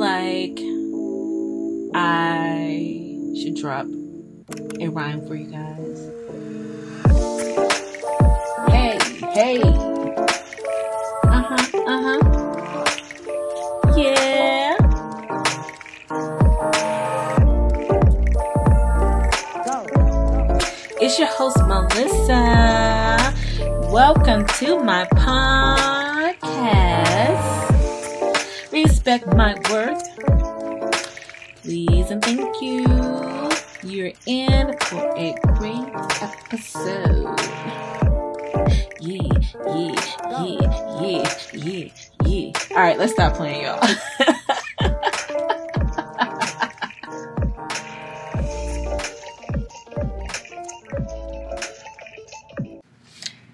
like I should drop a rhyme for you guys. Hey, hey. Uh huh, uh huh. Yeah. It's your host, Melissa. Welcome to my podcast. Respect my worth. Please and thank you. You're in for a great episode. Yeah, yeah, yeah, yeah, yeah, yeah. All right, let's stop playing, y'all.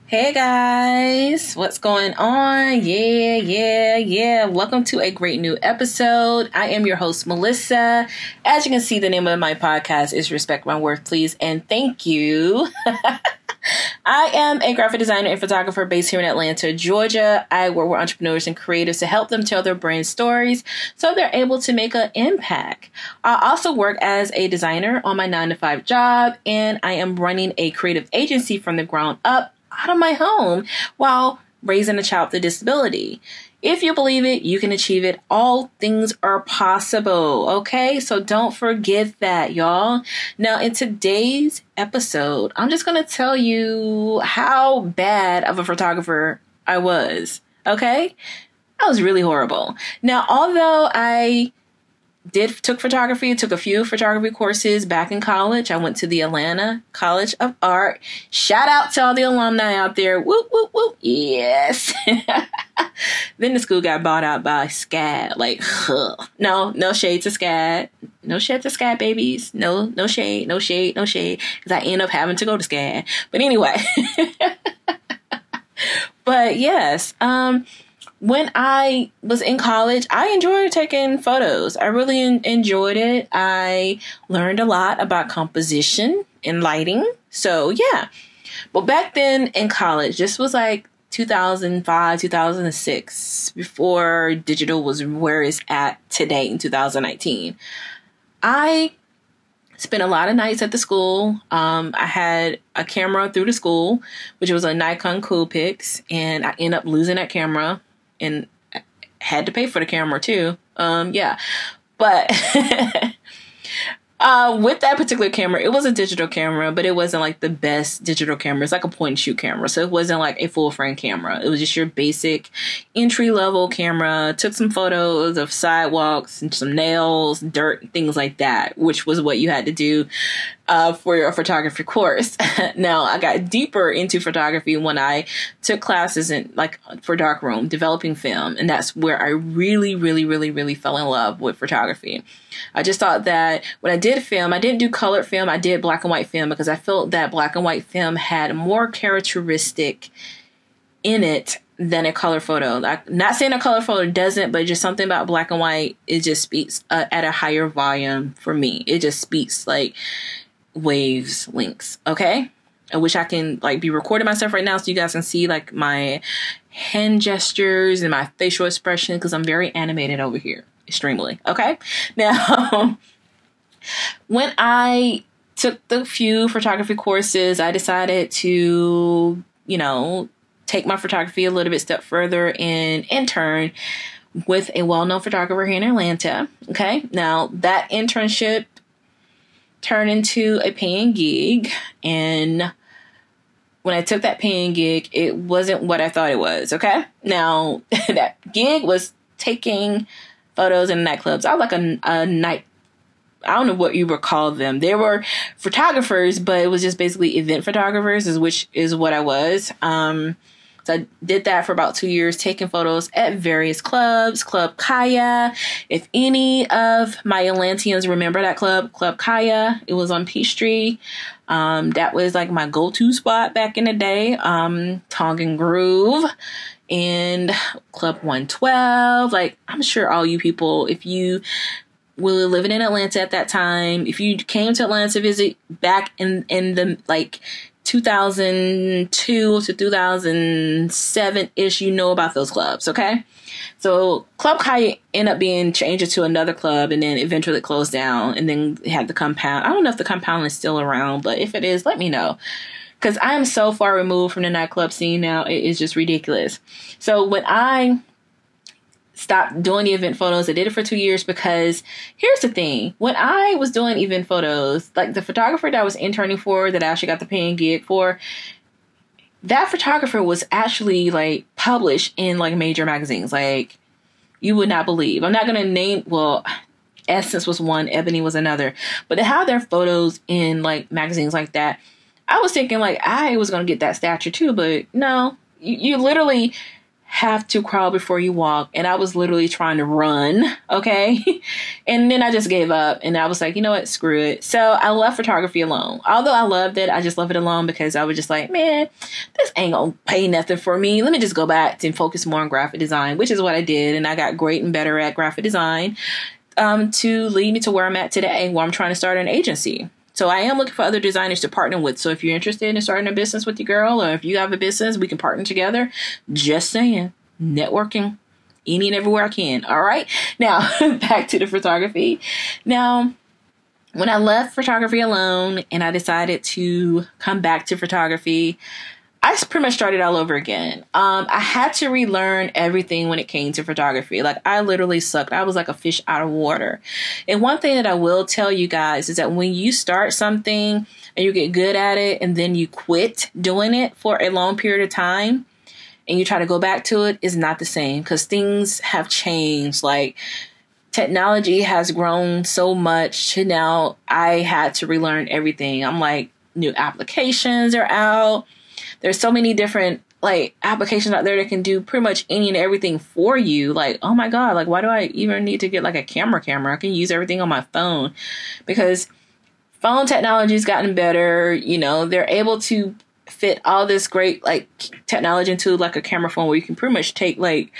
Hey guys, what's going on? Yeah, yeah, yeah. Welcome to a great new episode. I am your host, Melissa. As you can see, the name of my podcast is Respect My Worth, Please, and Thank You. I am a graphic designer and photographer based here in Atlanta, Georgia. I work with entrepreneurs and creatives to help them tell their brand stories so they're able to make an impact. I also work as a designer on my nine to five job, and I am running a creative agency from the ground up out of my home while raising a child with a disability. If you believe it, you can achieve it. All things are possible. Okay. So don't forget that, y'all. Now, in today's episode, I'm just going to tell you how bad of a photographer I was. Okay. I was really horrible. Now, although I did took photography, took a few photography courses back in college. I went to the Atlanta College of Art. Shout out to all the alumni out there. Whoop whoop whoop. Yes. then the school got bought out by SCAD. Like, no, no shade to SCAD. No shade to SCAD babies. No, no shade, no shade, no shade. Because I end up having to go to SCAD. But anyway. but yes, um, when I was in college, I enjoyed taking photos. I really en- enjoyed it. I learned a lot about composition and lighting. So, yeah. But back then in college, this was like 2005, 2006, before digital was where it's at today in 2019. I spent a lot of nights at the school. Um, I had a camera through the school, which was a Nikon Coolpix, and I ended up losing that camera and had to pay for the camera too. Um, yeah, but uh, with that particular camera, it was a digital camera, but it wasn't like the best digital camera. It's like a point and shoot camera, so it wasn't like a full frame camera. It was just your basic entry level camera. Took some photos of sidewalks and some nails, dirt, things like that, which was what you had to do uh, for your photography course. now I got deeper into photography when I took classes in like for darkroom developing film, and that's where I really, really, really, really fell in love with photography. I just thought that when I did film, I didn't do colored film, I did black and white film because I felt that black and white film had more characteristic in it than a color photo. Like, not saying a color photo doesn't, but just something about black and white, it just speaks uh, at a higher volume for me. It just speaks like waves links okay? I wish i can like be recording myself right now so you guys can see like my hand gestures and my facial expression because i'm very animated over here extremely okay? Now when i took the few photography courses i decided to you know take my photography a little bit step further and intern with a well-known photographer here in atlanta okay? Now that internship turned into a paying gig and when I took that paying gig, it wasn't what I thought it was. Okay. Now that gig was taking photos in nightclubs. I was like a, a night. I don't know what you would call them. They were photographers, but it was just basically event photographers, is which is what I was. Um, so I did that for about two years, taking photos at various clubs, Club Kaya. If any of my Atlanteans remember that club, Club Kaya, it was on Peachtree. Um, that was like my go-to spot back in the day. Um, Tongue and Groove and Club 112. Like, I'm sure all you people, if you were living in Atlanta at that time, if you came to Atlanta to visit back in, in the like 2002 to 2007 ish, you know about those clubs, okay? So Club Kai ended up being changed to another club and then eventually closed down and then had the compound. I don't know if the compound is still around, but if it is, let me know. Cause I am so far removed from the nightclub scene now, it is just ridiculous. So when I stopped doing the event photos. I did it for two years because here's the thing. When I was doing event photos, like the photographer that I was interning for, that I actually got the paying gig for, that photographer was actually like published in like major magazines. Like you would not believe. I'm not gonna name well Essence was one, Ebony was another. But they have their photos in like magazines like that. I was thinking like I was gonna get that stature too, but no. You, you literally have to crawl before you walk. And I was literally trying to run. Okay. and then I just gave up and I was like, you know what? Screw it. So I left photography alone. Although I loved it, I just left it alone because I was just like, man, this ain't gonna pay nothing for me. Let me just go back and focus more on graphic design, which is what I did. And I got great and better at graphic design um, to lead me to where I'm at today, where I'm trying to start an agency. So I am looking for other designers to partner with. So if you're interested in starting a business with your girl, or if you have a business, we can partner together. Just saying, networking any and everywhere I can. All right. Now back to the photography. Now, when I left photography alone and I decided to come back to photography, I pretty much started all over again. Um, I had to relearn everything when it came to photography. Like I literally sucked. I was like a fish out of water. And one thing that I will tell you guys is that when you start something and you get good at it and then you quit doing it for a long period of time and you try to go back to it is not the same because things have changed. Like technology has grown so much now I had to relearn everything. I'm like new applications are out there's so many different like applications out there that can do pretty much any and everything for you. Like, oh my god, like why do I even need to get like a camera camera? I can use everything on my phone because phone technology's gotten better. You know, they're able to fit all this great like technology into like a camera phone where you can pretty much take like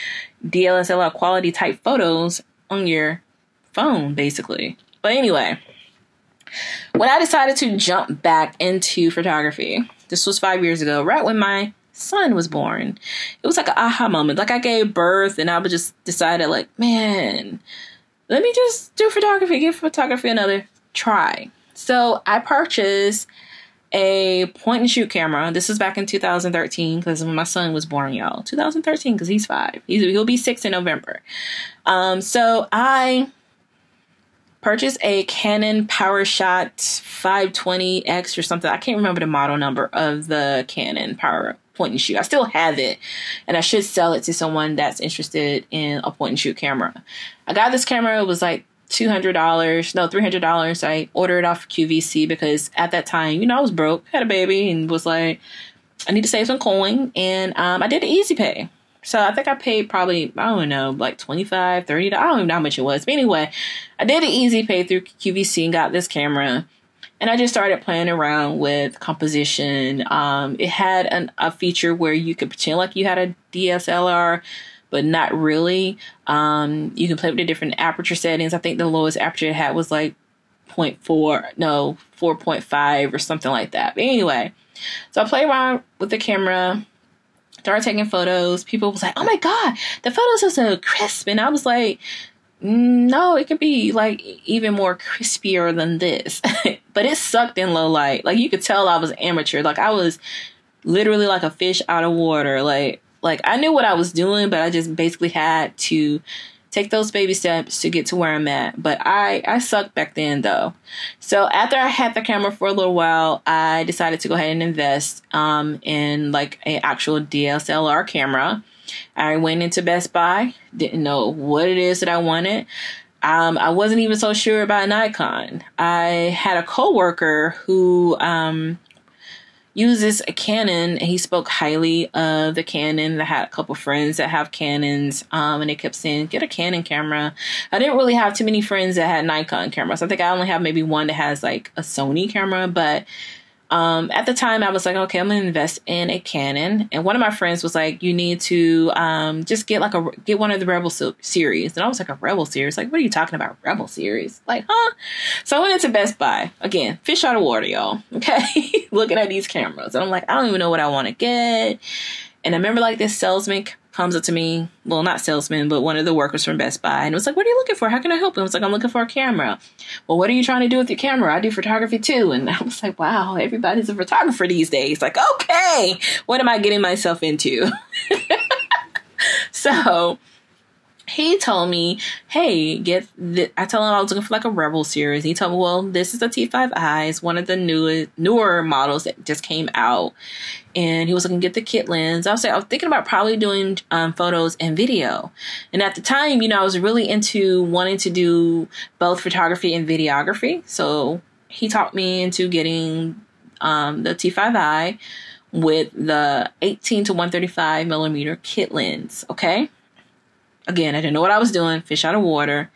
DSLR quality type photos on your phone basically. But anyway, when I decided to jump back into photography, this was five years ago, right when my son was born. It was like an aha moment. Like I gave birth and I would just decided like, man, let me just do photography, give photography another try. So I purchased a point and shoot camera. This was back in 2013 because when my son was born, y'all. 2013 because he's five. He's, he'll be six in November. Um, so I purchased a Canon PowerShot 520X or something. I can't remember the model number of the Canon Power point and shoot. I still have it, and I should sell it to someone that's interested in a point and shoot camera. I got this camera. It was like two hundred dollars, no three hundred dollars. I ordered it off QVC because at that time, you know, I was broke, had a baby, and was like, I need to save some coin, and um, I did an easy pay. So I think I paid probably, I don't know, like 25 30 I don't even know how much it was. But anyway, I did an easy pay through QVC and got this camera. And I just started playing around with composition. Um, it had an, a feature where you could pretend like you had a DSLR, but not really. Um, you can play with the different aperture settings. I think the lowest aperture it had was like 0.4, no, 4.5 or something like that. But anyway, so I play around with the camera started taking photos. People was like, "Oh my god, the photos are so crisp," and I was like, "No, it could be like even more crispier than this." but it sucked in low light. Like you could tell I was amateur. Like I was literally like a fish out of water. Like like I knew what I was doing, but I just basically had to take those baby steps to get to where I'm at. But I I sucked back then though. So after I had the camera for a little while, I decided to go ahead and invest um, in like an actual DSLR camera. I went into Best Buy, didn't know what it is that I wanted. Um, I wasn't even so sure about Nikon. I had a coworker who um, uses a Canon and he spoke highly of the Canon. I had a couple friends that have Canons um, and they kept saying, get a Canon camera. I didn't really have too many friends that had Nikon cameras. I think I only have maybe one that has like a Sony camera, but um, at the time I was like, okay, I'm gonna invest in a Canon. And one of my friends was like, you need to um, just get like a get one of the Rebel series. And I was like, a Rebel series? Like, what are you talking about, Rebel series? Like, huh? So I went into Best Buy again, fish out of water, y'all. Okay, looking at these cameras, and I'm like, I don't even know what I want to get. And I remember like this salesman comes up to me, well, not salesman, but one of the workers from Best Buy, and was like, "What are you looking for? How can I help?" And I was like, "I'm looking for a camera." Well, what are you trying to do with your camera? I do photography too, and I was like, "Wow, everybody's a photographer these days." Like, okay, what am I getting myself into? so he told me, "Hey, get." Th-. I told him I was looking for like a Rebel series. He told me, "Well, this is the T5i. It's one of the new newer models that just came out." And he was looking to get the kit lens. I was like, I was thinking about probably doing um, photos and video. And at the time, you know, I was really into wanting to do both photography and videography. So he talked me into getting um, the T5i with the 18 to 135 millimeter kit lens. Okay again, I didn't know what I was doing, fish out of water.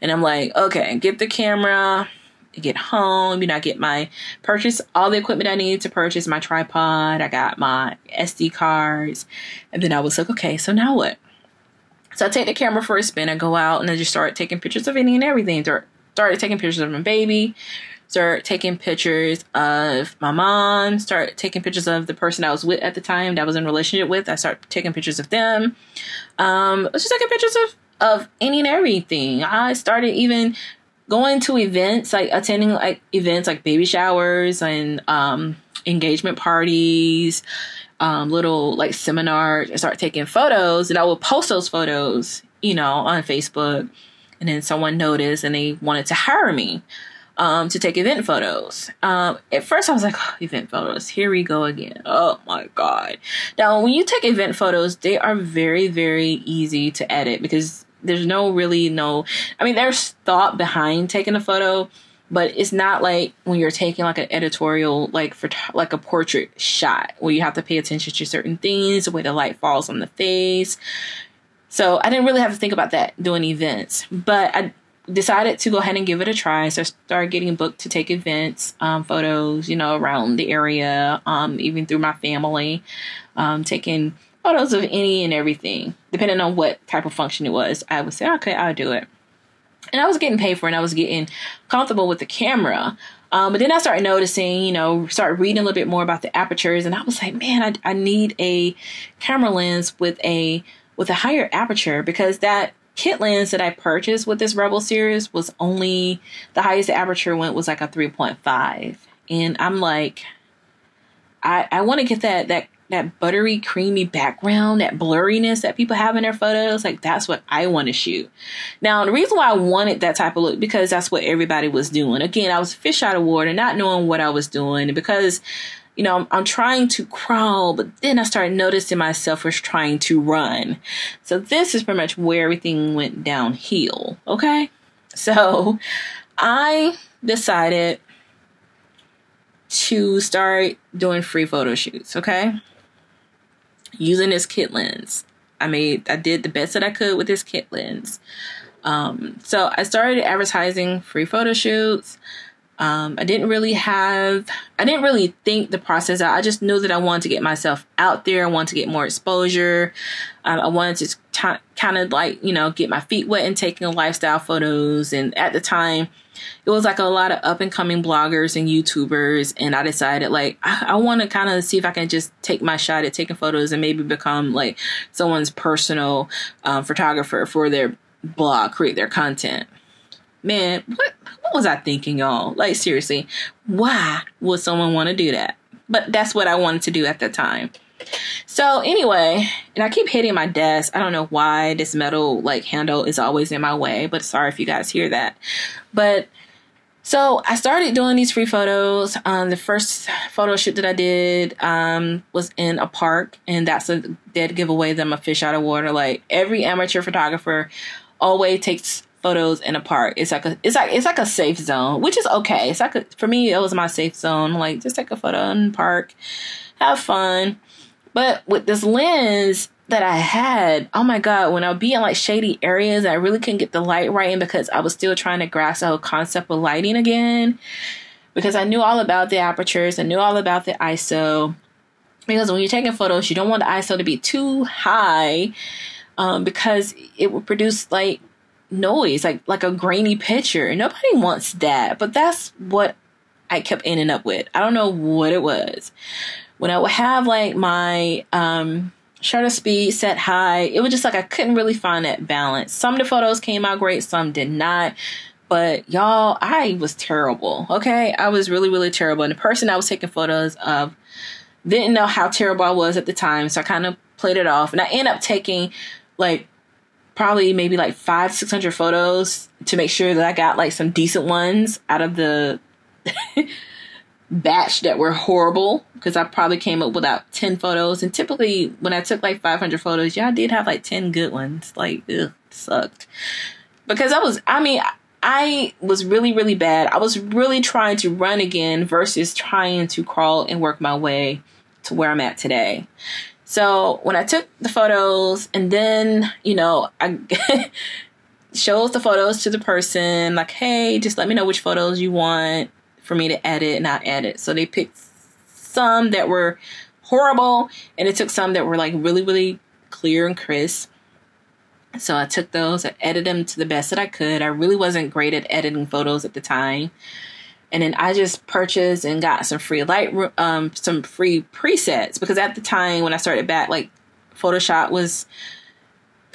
And I'm like, okay, get the camera, get home, you know, I get my purchase all the equipment I need to purchase my tripod. I got my SD cards. And then I was like, okay, so now what? So I take the camera for a spin. I go out and I just start taking pictures of any and everything. Started taking pictures of my baby. Start taking pictures of my mom. Start taking pictures of the person I was with at the time that I was in relationship with. I start taking pictures of them. Um, I was just taking pictures of of any and everything. I started even going to events, like attending like events like baby showers and um, engagement parties, um, little like seminars, and start taking photos. And I would post those photos, you know, on Facebook. And then someone noticed and they wanted to hire me um, to take event photos. Um, at first, I was like, oh, event photos, here we go again. Oh my God. Now, when you take event photos, they are very, very easy to edit because there's no really no, I mean, there's thought behind taking a photo, but it's not like when you're taking like an editorial, like for like a portrait shot where you have to pay attention to certain things, the way the light falls on the face. So I didn't really have to think about that doing events, but I decided to go ahead and give it a try. So I started getting booked to take events, um, photos, you know, around the area, um, even through my family, um, taking photos of any and everything, depending on what type of function it was. I would say, okay, I'll do it. And I was getting paid for it and I was getting comfortable with the camera. Um, but then I started noticing, you know, started reading a little bit more about the apertures, and I was like, man, I, I need a camera lens with a with a higher aperture because that kit lens that I purchased with this Rebel series was only the highest aperture went was like a 3.5. And I'm like, I I want to get that that that buttery creamy background, that blurriness that people have in their photos, like that's what I want to shoot. Now, the reason why I wanted that type of look because that's what everybody was doing. Again, I was fish out of water, not knowing what I was doing because you know, I'm, I'm, trying to crawl, but then I started noticing myself was trying to run. So this is pretty much where everything went downhill. Okay. So I decided to start doing free photo shoots. Okay. Using this kit lens. I made, I did the best that I could with this kit lens. Um, so I started advertising free photo shoots. Um, I didn't really have, I didn't really think the process out. I just knew that I wanted to get myself out there. I wanted to get more exposure. Um, I wanted to t- kind of like, you know, get my feet wet and taking lifestyle photos. And at the time, it was like a lot of up and coming bloggers and YouTubers. And I decided like, I, I want to kind of see if I can just take my shot at taking photos and maybe become like someone's personal um, photographer for their blog, create their content man, what what was I thinking, y'all? Like seriously, why would someone want to do that? But that's what I wanted to do at the time. So anyway, and I keep hitting my desk. I don't know why this metal like handle is always in my way, but sorry if you guys hear that. But so I started doing these free photos. Um, the first photo shoot that I did um, was in a park, and that's a dead giveaway that I'm a fish out of water. Like every amateur photographer always takes photos in a park. It's like a it's like it's like a safe zone, which is okay. It's like a, for me, it was my safe zone. Like just take a photo in the park, have fun. But with this lens that I had, oh my god, when I would be in like shady areas, I really couldn't get the light right in because I was still trying to grasp the whole concept of lighting again. because I knew all about the apertures, I knew all about the ISO. Because when you're taking photos, you don't want the ISO to be too high um, because it will produce like noise, like like a grainy picture. Nobody wants that, but that's what I kept ending up with. I don't know what it was. When I would have like my um shutter speed set high, it was just like I couldn't really find that balance. Some of the photos came out great, some did not. But y'all, I was terrible. Okay. I was really, really terrible. And the person I was taking photos of didn't know how terrible I was at the time. So I kind of played it off. And I ended up taking like probably maybe like five, 600 photos to make sure that I got like some decent ones out of the batch that were horrible because I probably came up with about 10 photos. And typically, when I took like 500 photos, yeah, I did have like 10 good ones. Like, ugh, sucked. Because I was, I mean, I was really, really bad. I was really trying to run again versus trying to crawl and work my way to where I'm at today. So when I took the photos and then, you know, I shows the photos to the person like, hey, just let me know which photos you want for me to edit and I edit. So they picked some that were horrible and it took some that were like really, really clear and crisp. So I took those, I edited them to the best that I could. I really wasn't great at editing photos at the time. And then I just purchased and got some free light, um, some free presets because at the time when I started back, like Photoshop was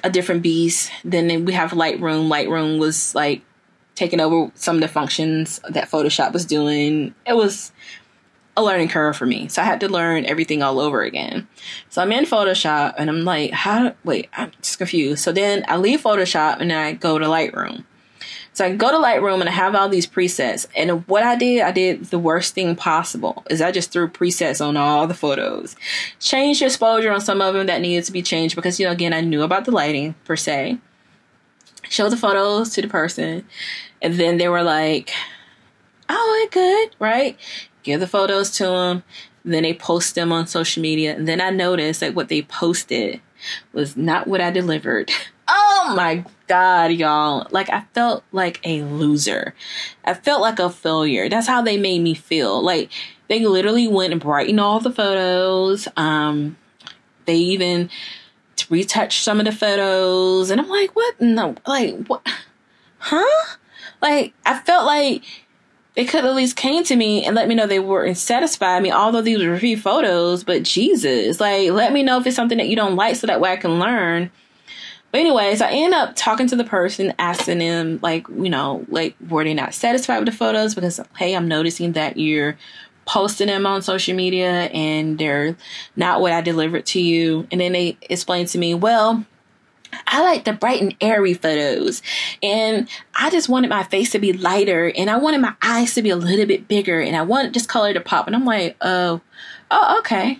a different beast. Then we have Lightroom. Lightroom was like taking over some of the functions that Photoshop was doing. It was a learning curve for me. So I had to learn everything all over again. So I'm in Photoshop and I'm like, how, wait, I'm just confused. So then I leave Photoshop and I go to Lightroom. So I go to Lightroom and I have all these presets. And what I did, I did the worst thing possible is I just threw presets on all the photos. Changed the exposure on some of them that needed to be changed because, you know, again, I knew about the lighting per se. Show the photos to the person. And then they were like, oh, it good, right? give the photos to them. Then they post them on social media. And then I noticed that what they posted was not what I delivered. Oh my God, y'all. Like, I felt like a loser. I felt like a failure. That's how they made me feel. Like, they literally went and brightened all the photos. Um, they even retouched some of the photos. And I'm like, what? No, like, what? Huh? Like, I felt like they could at least came to me and let me know they weren't satisfied. I mean, although these were free photos, but Jesus, like, let me know if it's something that you don't like so that way I can learn. But anyways, I end up talking to the person, asking them, like, you know, like, were they not satisfied with the photos? Because, hey, I'm noticing that you're posting them on social media and they're not what I delivered to you. And then they explained to me, well, I like the bright and airy photos. And I just wanted my face to be lighter and I wanted my eyes to be a little bit bigger and I wanted this color to pop. And I'm like, oh, oh, okay.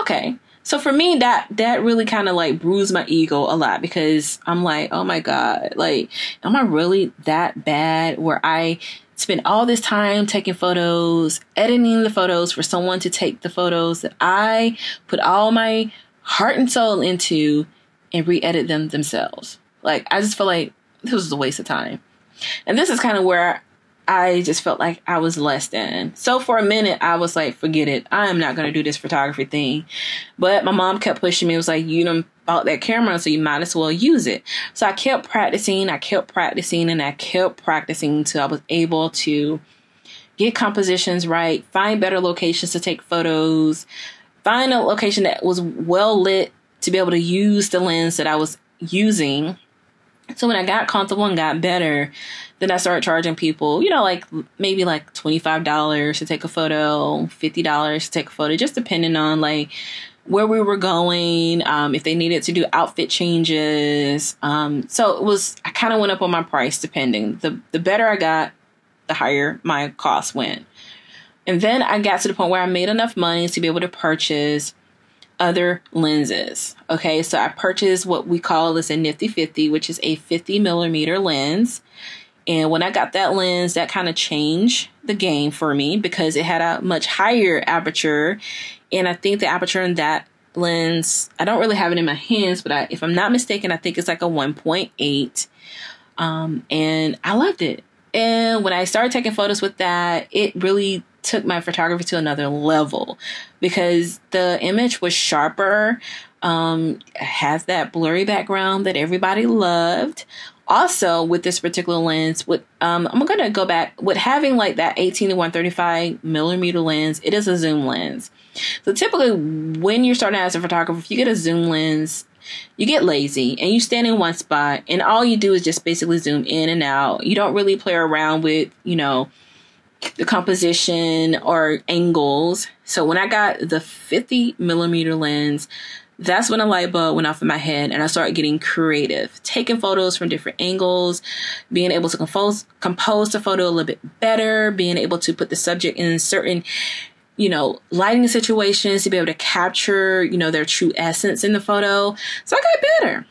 Okay. So for me, that, that really kind of like bruised my ego a lot because I'm like, oh my God, like, am I really that bad where I spend all this time taking photos, editing the photos for someone to take the photos that I put all my heart and soul into and re-edit them themselves. Like I just feel like this was a waste of time. And this is kind of where I just felt like I was less than. So for a minute, I was like, forget it. I am not going to do this photography thing. But my mom kept pushing me. It was like, you done bought that camera, so you might as well use it. So I kept practicing. I kept practicing and I kept practicing until I was able to get compositions right, find better locations to take photos, find a location that was well lit to be able to use the lens that I was using. So when I got comfortable and got better, then I started charging people, you know, like maybe like $25 to take a photo, $50 to take a photo, just depending on like where we were going, um, if they needed to do outfit changes. Um, so it was, I kind of went up on my price depending. The, the better I got, the higher my cost went. And then I got to the point where I made enough money to be able to purchase other lenses. Okay, so I purchased what we call this a Nifty 50, which is a 50 millimeter lens. And when I got that lens, that kind of changed the game for me because it had a much higher aperture. And I think the aperture in that lens, I don't really have it in my hands, but I, if I'm not mistaken, I think it's like a 1.8. Um, and I loved it. And when I started taking photos with that, it really took my photography to another level because the image was sharper, um, has that blurry background that everybody loved. Also, with this particular lens, with um, I'm gonna go back with having like that 18 to 135 millimeter lens. It is a zoom lens. So typically, when you're starting as a photographer, if you get a zoom lens, you get lazy and you stand in one spot, and all you do is just basically zoom in and out. You don't really play around with, you know, the composition or angles. So when I got the 50 millimeter lens, that's when a light bulb went off in my head and I started getting creative, taking photos from different angles, being able to compose compose the photo a little bit better, being able to put the subject in certain you know, lighting situations to be able to capture, you know, their true essence in the photo. So I got better.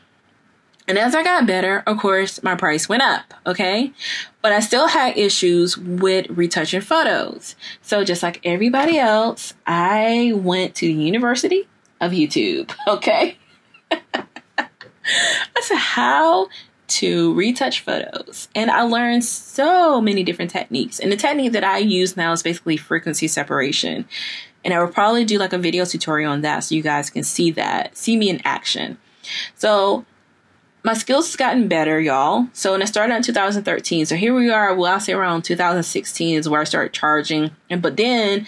And as I got better, of course, my price went up, okay? But I still had issues with retouching photos. So just like everybody else, I went to the University of YouTube, okay? I said, how to retouch photos. And I learned so many different techniques. And the technique that I use now is basically frequency separation. And I will probably do like a video tutorial on that so you guys can see that, see me in action. So my skills has gotten better, y'all. So when I started in 2013, so here we are, well, I'll say around 2016 is where I started charging. And but then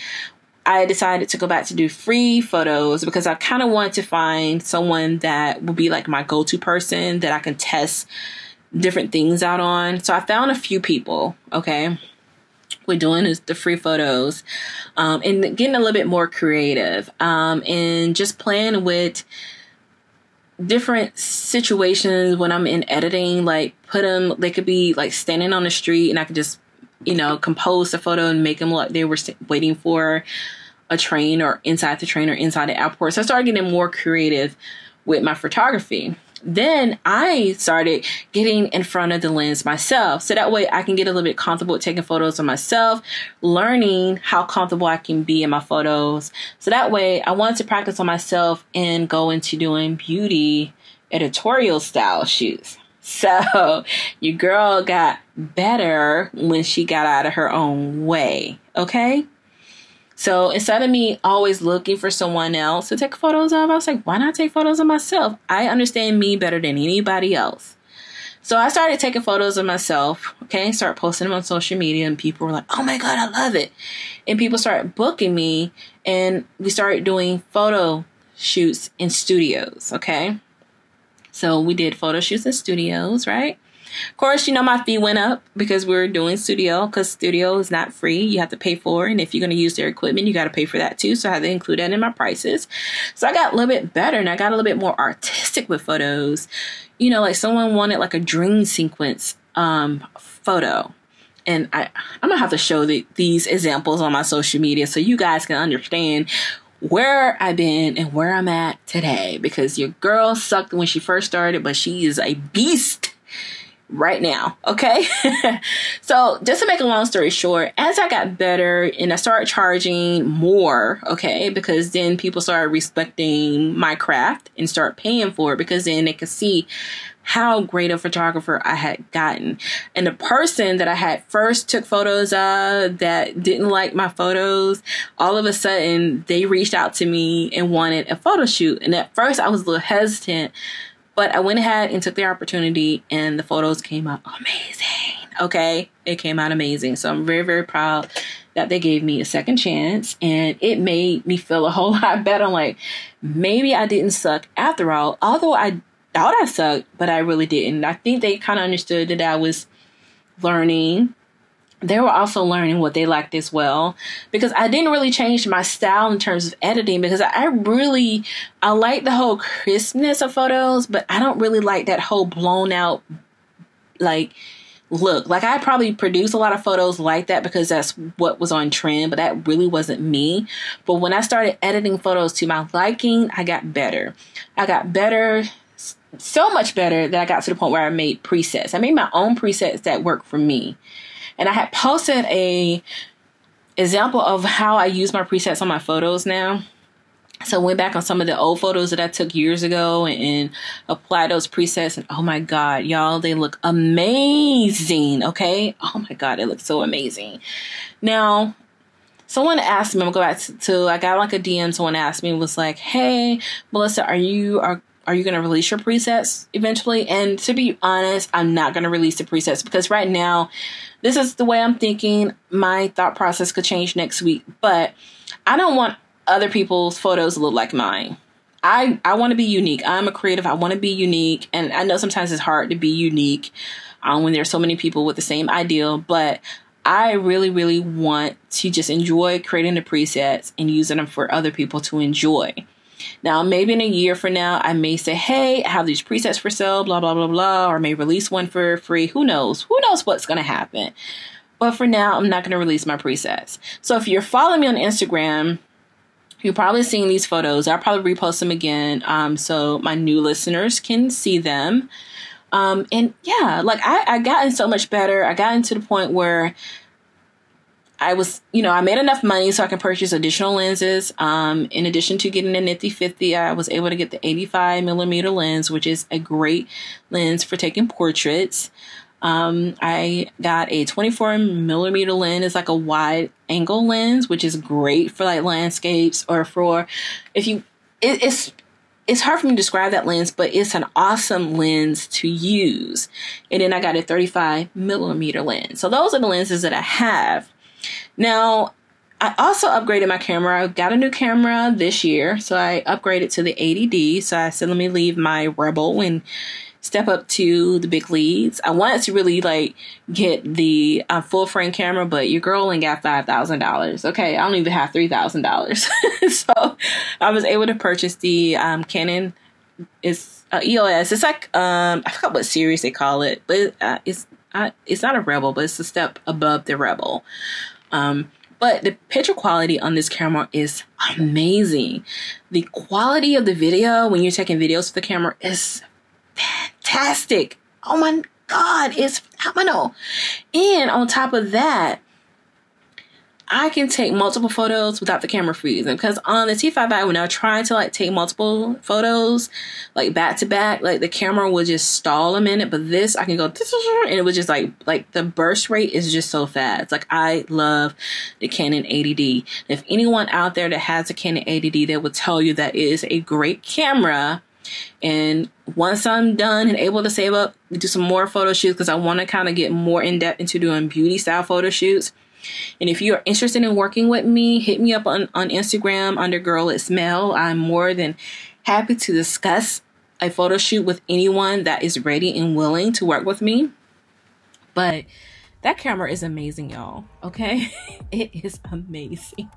I decided to go back to do free photos because I kind of wanted to find someone that would be like my go to person that I can test different things out on. So I found a few people, okay? We're doing is the free photos um, and getting a little bit more creative um, and just playing with different situations when I'm in editing, like put them, they could be like standing on the street and I could just you know, compose the photo and make them look they were waiting for a train or inside the train or inside the airport. So I started getting more creative with my photography. Then I started getting in front of the lens myself. So that way I can get a little bit comfortable taking photos of myself, learning how comfortable I can be in my photos. So that way I wanted to practice on myself and go into doing beauty editorial style shoots. So your girl got better when she got out of her own way. Okay. So instead of me always looking for someone else to take photos of, I was like, why not take photos of myself? I understand me better than anybody else. So I started taking photos of myself, okay, start posting them on social media, and people were like, oh my God, I love it. And people started booking me, and we started doing photo shoots in studios, okay? So we did photo shoots in studios, right? Of course, you know, my fee went up because we are doing studio because studio is not free. You have to pay for it. And if you're going to use their equipment, you got to pay for that too. So I had to include that in my prices. So I got a little bit better and I got a little bit more artistic with photos. You know, like someone wanted like a dream sequence um, photo. And I, I'm gonna have to show the, these examples on my social media so you guys can understand where I've been and where I'm at today because your girl sucked when she first started, but she is a beast right now. Okay. so just to make a long story short, as I got better and I started charging more, okay, because then people started respecting my craft and start paying for it because then they could see how great a photographer I had gotten. And the person that I had first took photos of that didn't like my photos, all of a sudden they reached out to me and wanted a photo shoot. And at first I was a little hesitant but I went ahead and took the opportunity, and the photos came out amazing. Okay, it came out amazing. So I'm very, very proud that they gave me a second chance, and it made me feel a whole lot better. Like maybe I didn't suck after all, although I thought I sucked, but I really didn't. I think they kind of understood that I was learning they were also learning what they liked as well because I didn't really change my style in terms of editing because I really I like the whole crispness of photos, but I don't really like that whole blown out like look. Like I probably produce a lot of photos like that because that's what was on trend, but that really wasn't me. But when I started editing photos to my liking, I got better. I got better so much better that I got to the point where I made presets. I made my own presets that work for me. And I had posted a example of how I use my presets on my photos now. So I went back on some of the old photos that I took years ago and, and applied those presets. And oh my God, y'all, they look amazing. Okay. Oh my God, they look so amazing. Now, someone asked me, I'm gonna go back to, to, I got like a DM, someone asked me, was like, Hey, Melissa, are you, are, are you going to release your presets eventually? And to be honest, I'm not going to release the presets because right now, this is the way I'm thinking. My thought process could change next week, but I don't want other people's photos look like mine. I I want to be unique. I'm a creative. I want to be unique, and I know sometimes it's hard to be unique um, when there's so many people with the same ideal. But I really, really want to just enjoy creating the presets and using them for other people to enjoy. Now, maybe in a year from now, I may say, "Hey, I have these presets for sale," blah blah blah blah, or may release one for free. Who knows? Who knows what's going to happen? But for now, I'm not going to release my presets. So if you're following me on Instagram, you're probably seeing these photos. I'll probably repost them again um, so my new listeners can see them. Um, and yeah, like I, I gotten so much better. I gotten to the point where I was, you know, I made enough money so I can purchase additional lenses. Um, in addition to getting a Nifty 50, I was able to get the 85 millimeter lens, which is a great lens for taking portraits. Um, I got a 24 millimeter lens. It's like a wide angle lens, which is great for like landscapes or for if you, it, it's, it's hard for me to describe that lens, but it's an awesome lens to use. And then I got a 35 millimeter lens. So those are the lenses that I have. Now, I also upgraded my camera. I got a new camera this year, so I upgraded to the 80D. So I said, let me leave my Rebel and step up to the big leads. I wanted to really like get the uh, full frame camera, but your girl only got five thousand dollars. Okay, I don't even have three thousand dollars, so I was able to purchase the um, Canon. It's uh, EOS. It's like um, I forgot what series they call it, but uh, it's uh, it's not a Rebel, but it's a step above the Rebel. Um, but the picture quality on this camera is amazing. The quality of the video when you're taking videos with the camera is fantastic. Oh my God, it's phenomenal. And on top of that, I can take multiple photos without the camera freezing. Because on the T5i, when I try to like take multiple photos, like back to back, like the camera would just stall a minute. But this, I can go, and it was just like, like the burst rate is just so fast. Like I love the Canon 80D. If anyone out there that has a Canon 80D, they will tell you that it is a great camera and once I'm done and able to save up, do some more photo shoots because I want to kind of get more in depth into doing beauty style photo shoots. And if you are interested in working with me, hit me up on, on Instagram under Girl It's Mel. I'm more than happy to discuss a photo shoot with anyone that is ready and willing to work with me. But that camera is amazing, y'all. Okay? it is amazing.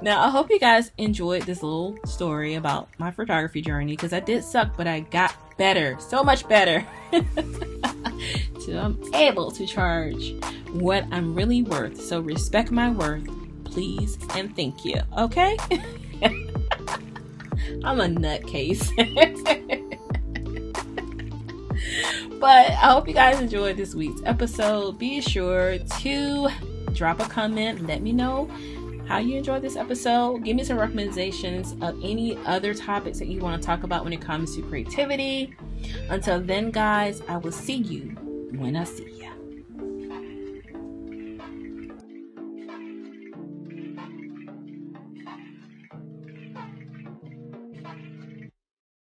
Now, I hope you guys enjoyed this little story about my photography journey because I did suck, but I got better, so much better. so I'm um, able to charge what I'm really worth. So respect my worth, please, and thank you. Okay? I'm a nutcase. but I hope you guys enjoyed this week's episode. Be sure to drop a comment, let me know how you enjoyed this episode. Give me some recommendations of any other topics that you want to talk about when it comes to creativity. Until then, guys, I will see you when I see you.